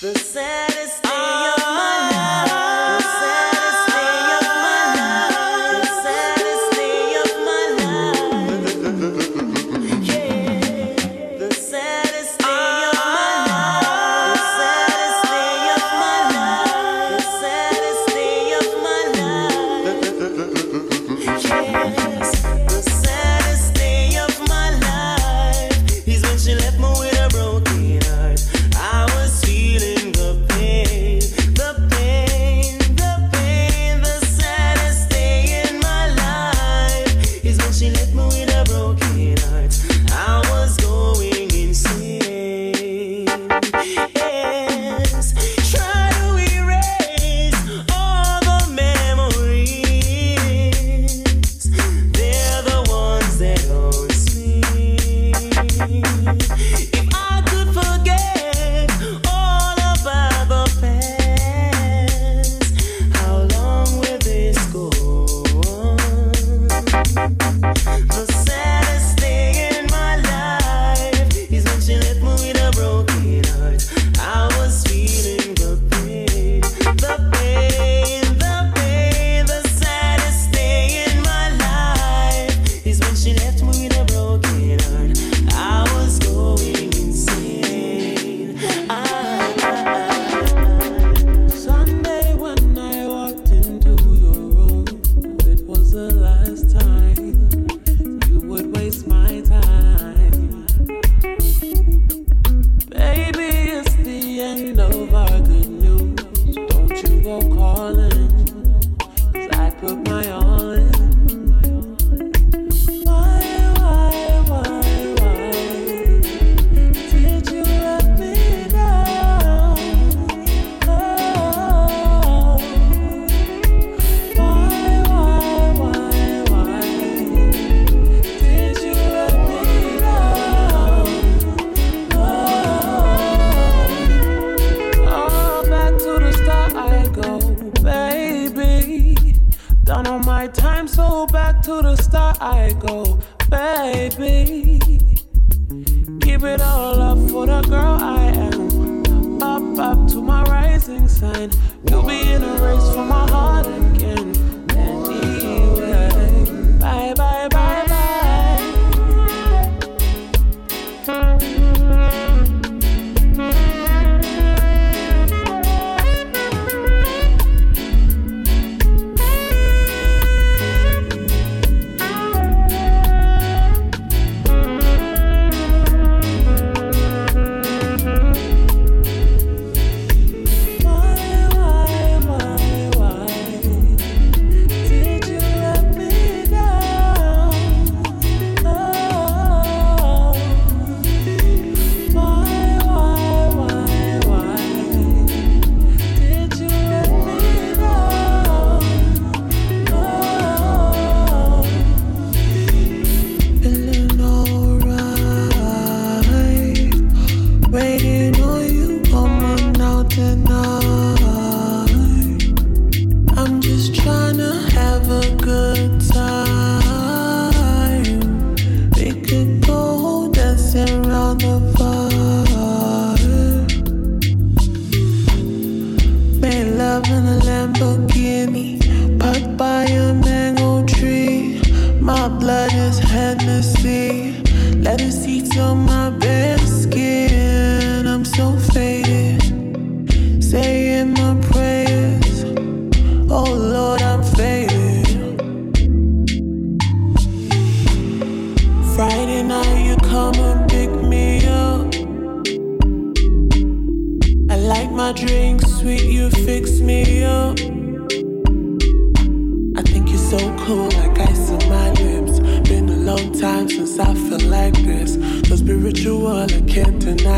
The saddest.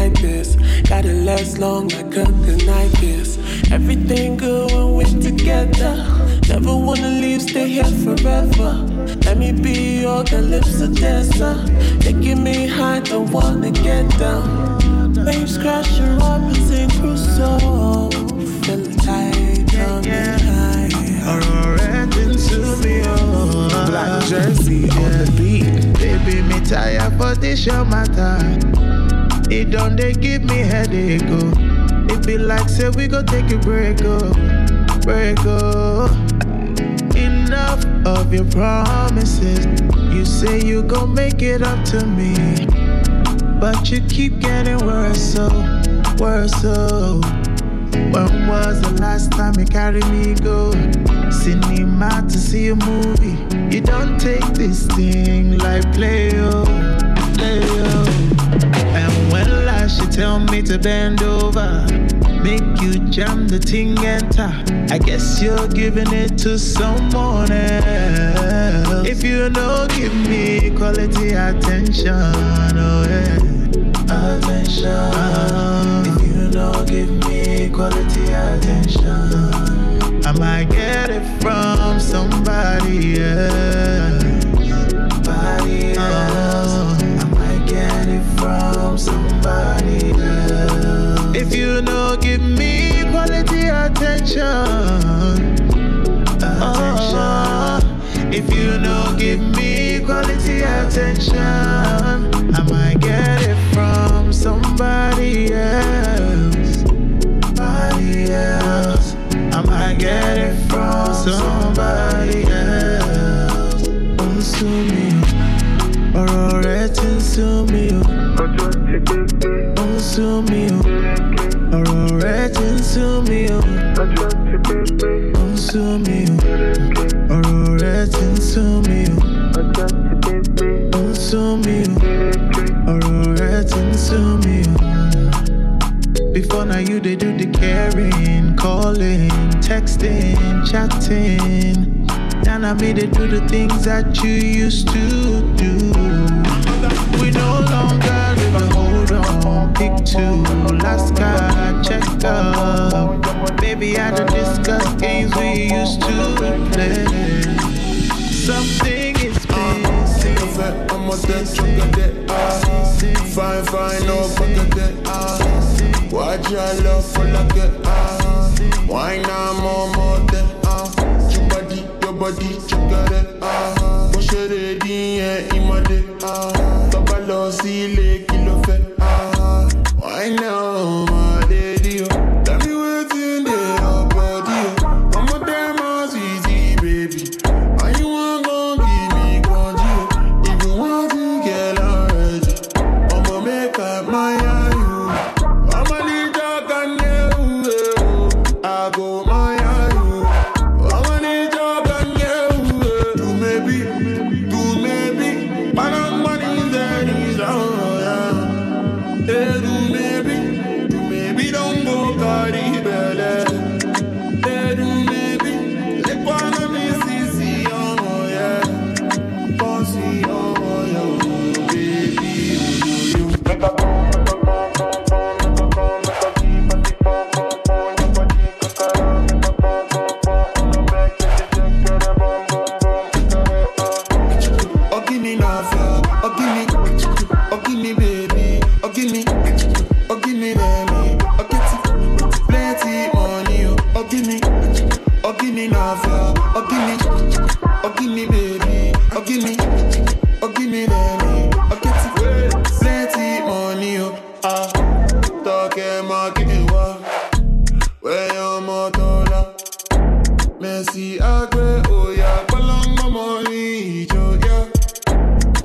like this. Gotta last long like a night this. Everything good when we're together. Never wanna leave, stay here forever. Let me be your calypso dancer. Taking me high, don't wanna get down. Waves crashing, Robinson Crusoe. the tide coming yeah, high. Red into me. Oh. Black jersey yeah. on the beat. Baby, me tired, but this your matter. It done, they give me headache, oh. It be like, say, we go take a break, oh. Break, oh. Enough of your promises. You say you gon' make it up to me. But you keep getting worse, so, oh, worse, so. Oh. When was the last time you carried me go? Cinema to see a movie. You don't take this thing like play, oh, play, oh tell me to bend over, make you jam the ting and enter. I guess you're giving it to someone else. If you know, give me quality attention, oh yeah. Attention. If you know, give me quality attention. I might get it from somebody else. Somebody else. I might get it from somebody else. If you know, give me quality attention. Attention. if you know, give me quality Now I me they do the things that you used to do. We no longer live a hold on, pick two, last guy, check up. Baby, I don't discuss games we used to play. Something is missing. Café, I'm a dead chocolate. Ah, fine, fine, no bucket. Ah, watch your love for like it. Ah, wine now, more, more. Ah, body. Ah. Ah, fat. Ah, wine now,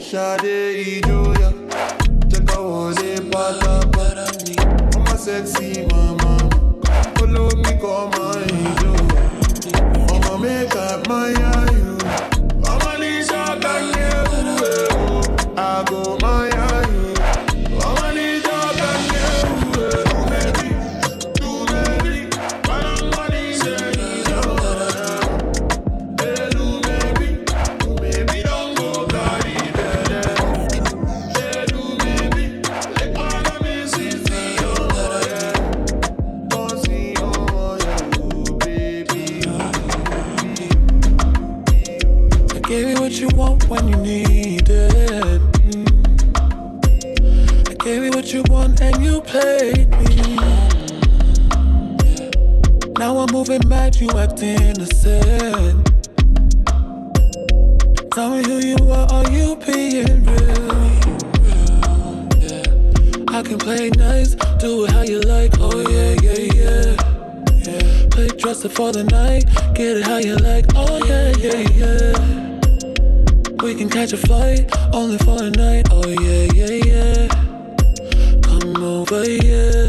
Shade ya Check out what they pata para me I'm a sexy mama gave you what you want when you need it. Mm. I gave you what you want and you played me. Now I'm moving mad, you act innocent. Tell me who you are, are you being real? I can play nice, do it how you like, oh yeah, yeah, yeah. Play dress up for the night. Get it how you like. Oh yeah, yeah, yeah. We can catch a flight only for a night. Oh yeah, yeah, yeah. Come over, yeah.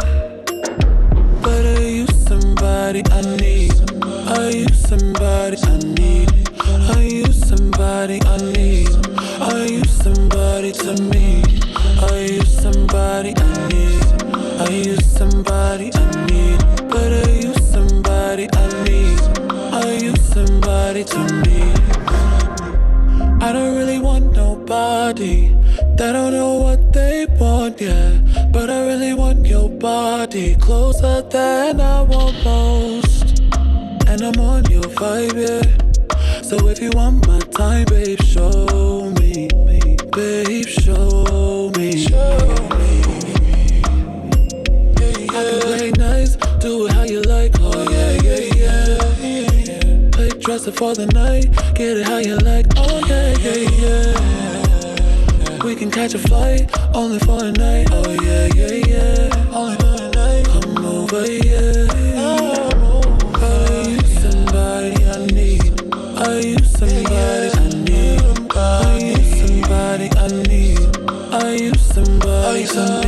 But are you somebody I need? Are you somebody I need? Are you somebody I need? Are you somebody to me? Are you somebody I need? Are you somebody I don't really want nobody. They don't know what they want, yeah. But I really want your body closer than I want most. And I'm on your vibe, yeah. So if you want my time, babe, show me, me. babe. Show It for the night, get it how you like, oh yeah, yeah, yeah. We can catch a flight, only for a night, oh yeah, yeah, yeah. Only for a night, come over, yeah. Are you somebody I need? Are you somebody I need? Are you somebody I need? Are you somebody I need? Are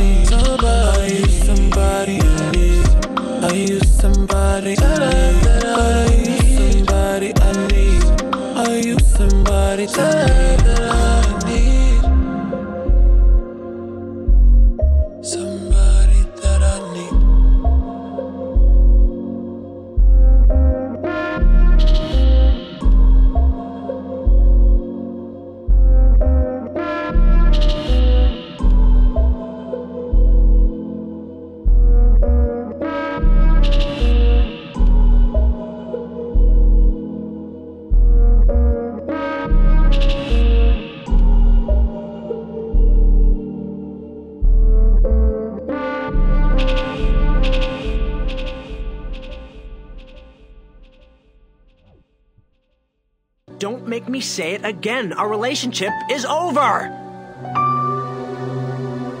Don't make me say it again. Our relationship is over.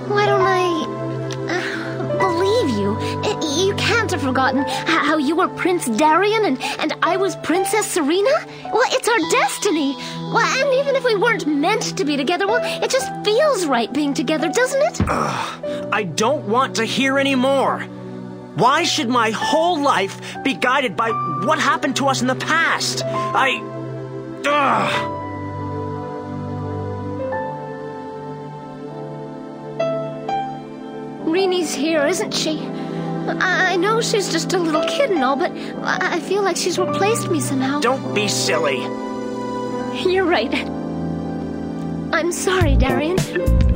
Why don't I uh, believe you? You can't have forgotten how you were Prince Darien and, and I was Princess Serena? Well, it's our destiny. Well, and even if we weren't meant to be together, well, it just feels right being together, doesn't it? Ugh, I don't want to hear any more. Why should my whole life be guided by what happened to us in the past? I. Ah! Ugh. Rini's here, isn't she? I I know she's just a little kid and all, but I I feel like she's replaced me somehow. Don't be silly. You're right. I'm sorry, Darien.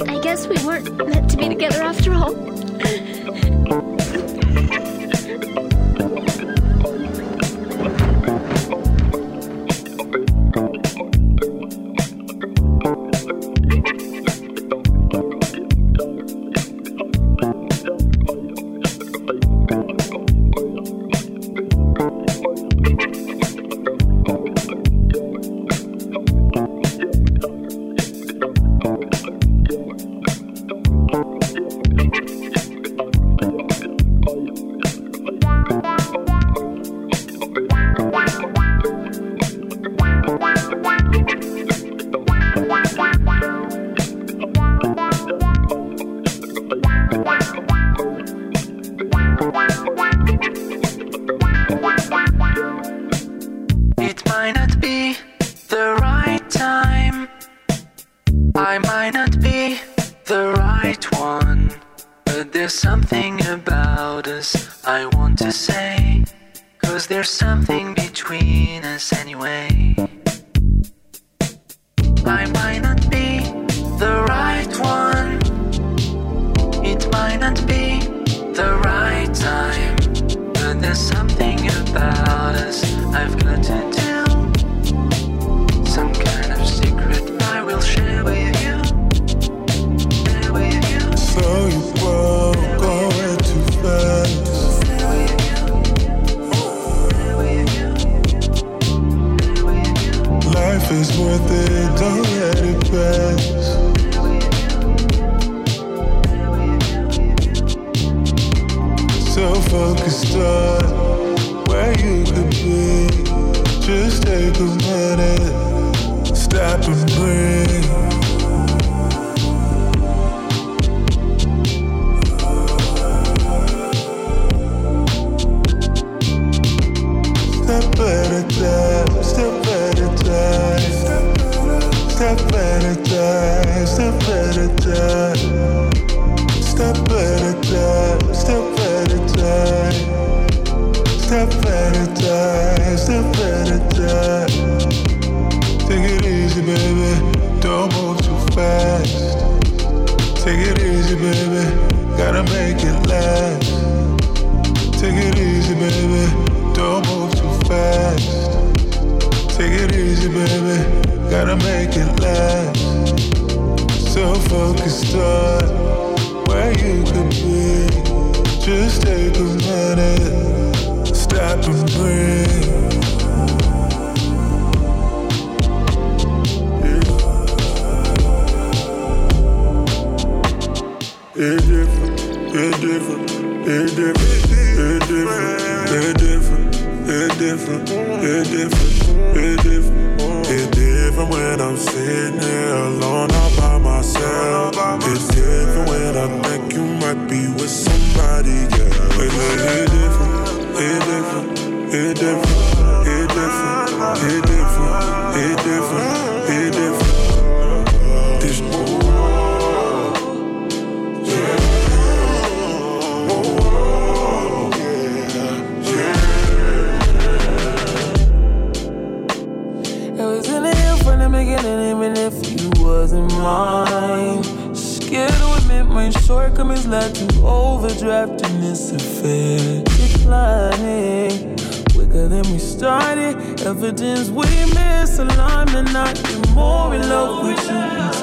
I guess we weren't meant to be together after all. I might not be the right one. It might not be the right time. But there's something about us I've got to Stop and breathe. and I get more in love with you each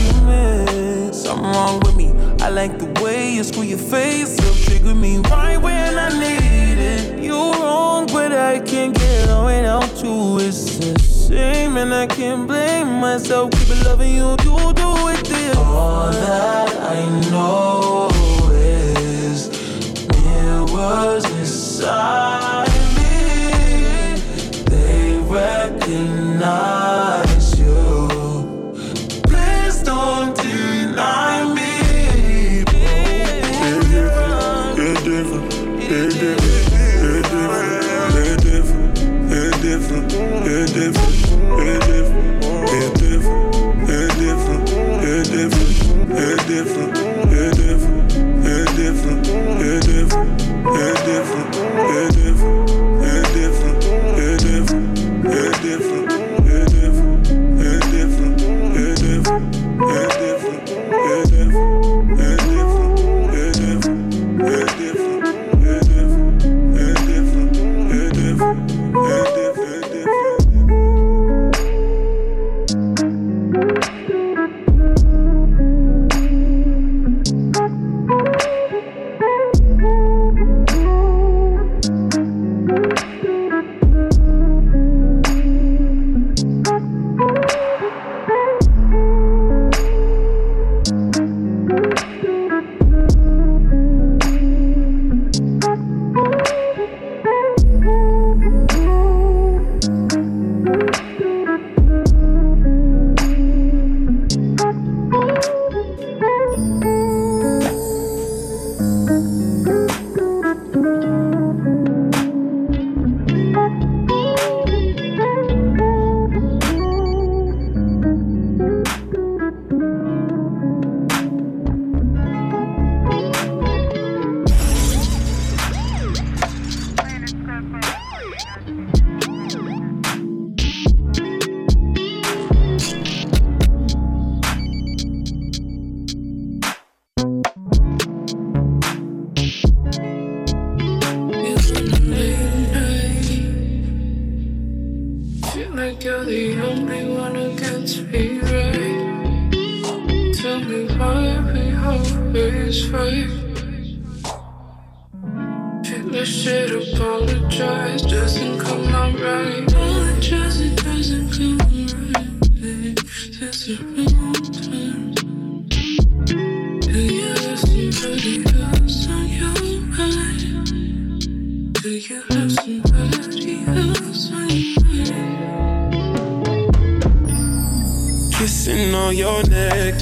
argument. Something wrong with me. I like the way you screw your face up, trigger me right when I need it. You're wrong, but I can't get on without you. It's a shame, and I can't blame myself. Keep loving you, you do it this. All that I know is mirrors inside me. They. Were recognize you. Please don't deny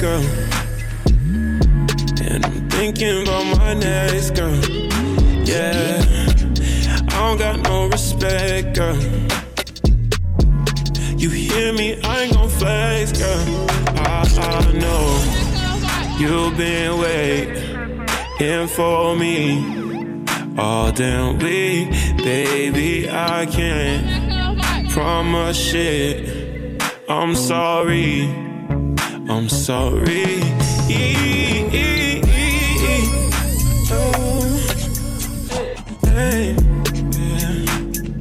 girl. And I'm thinking about my next girl. Yeah, I don't got no respect, girl. You hear me? I ain't gon' flex, girl. I, I know you've been waiting for me all damn week, baby. I can't promise shit. I'm sorry. I'm sorry.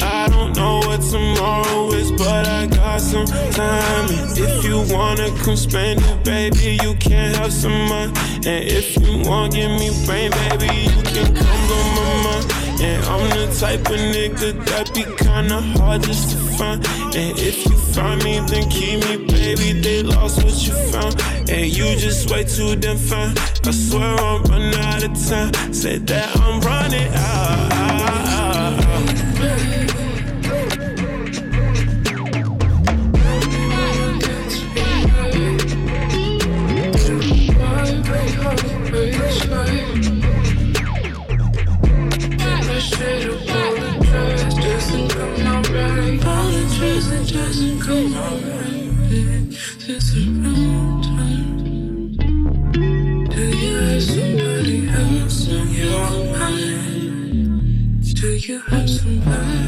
I don't know what tomorrow is, but I got some time. And if you wanna come spend it, baby, you can have some money. And if you want, give me brain, baby, you can come on my mind. And I'm the type of nigga that be kinda hard just to find. And if you find me, then keep me, baby. They lost what you found. And you just way too damn fine. I swear I'm running out of time. Said that I'm running out right. All the truth that doesn't come out right. This is wrong. Do you have somebody else on your mind? Do you have somebody?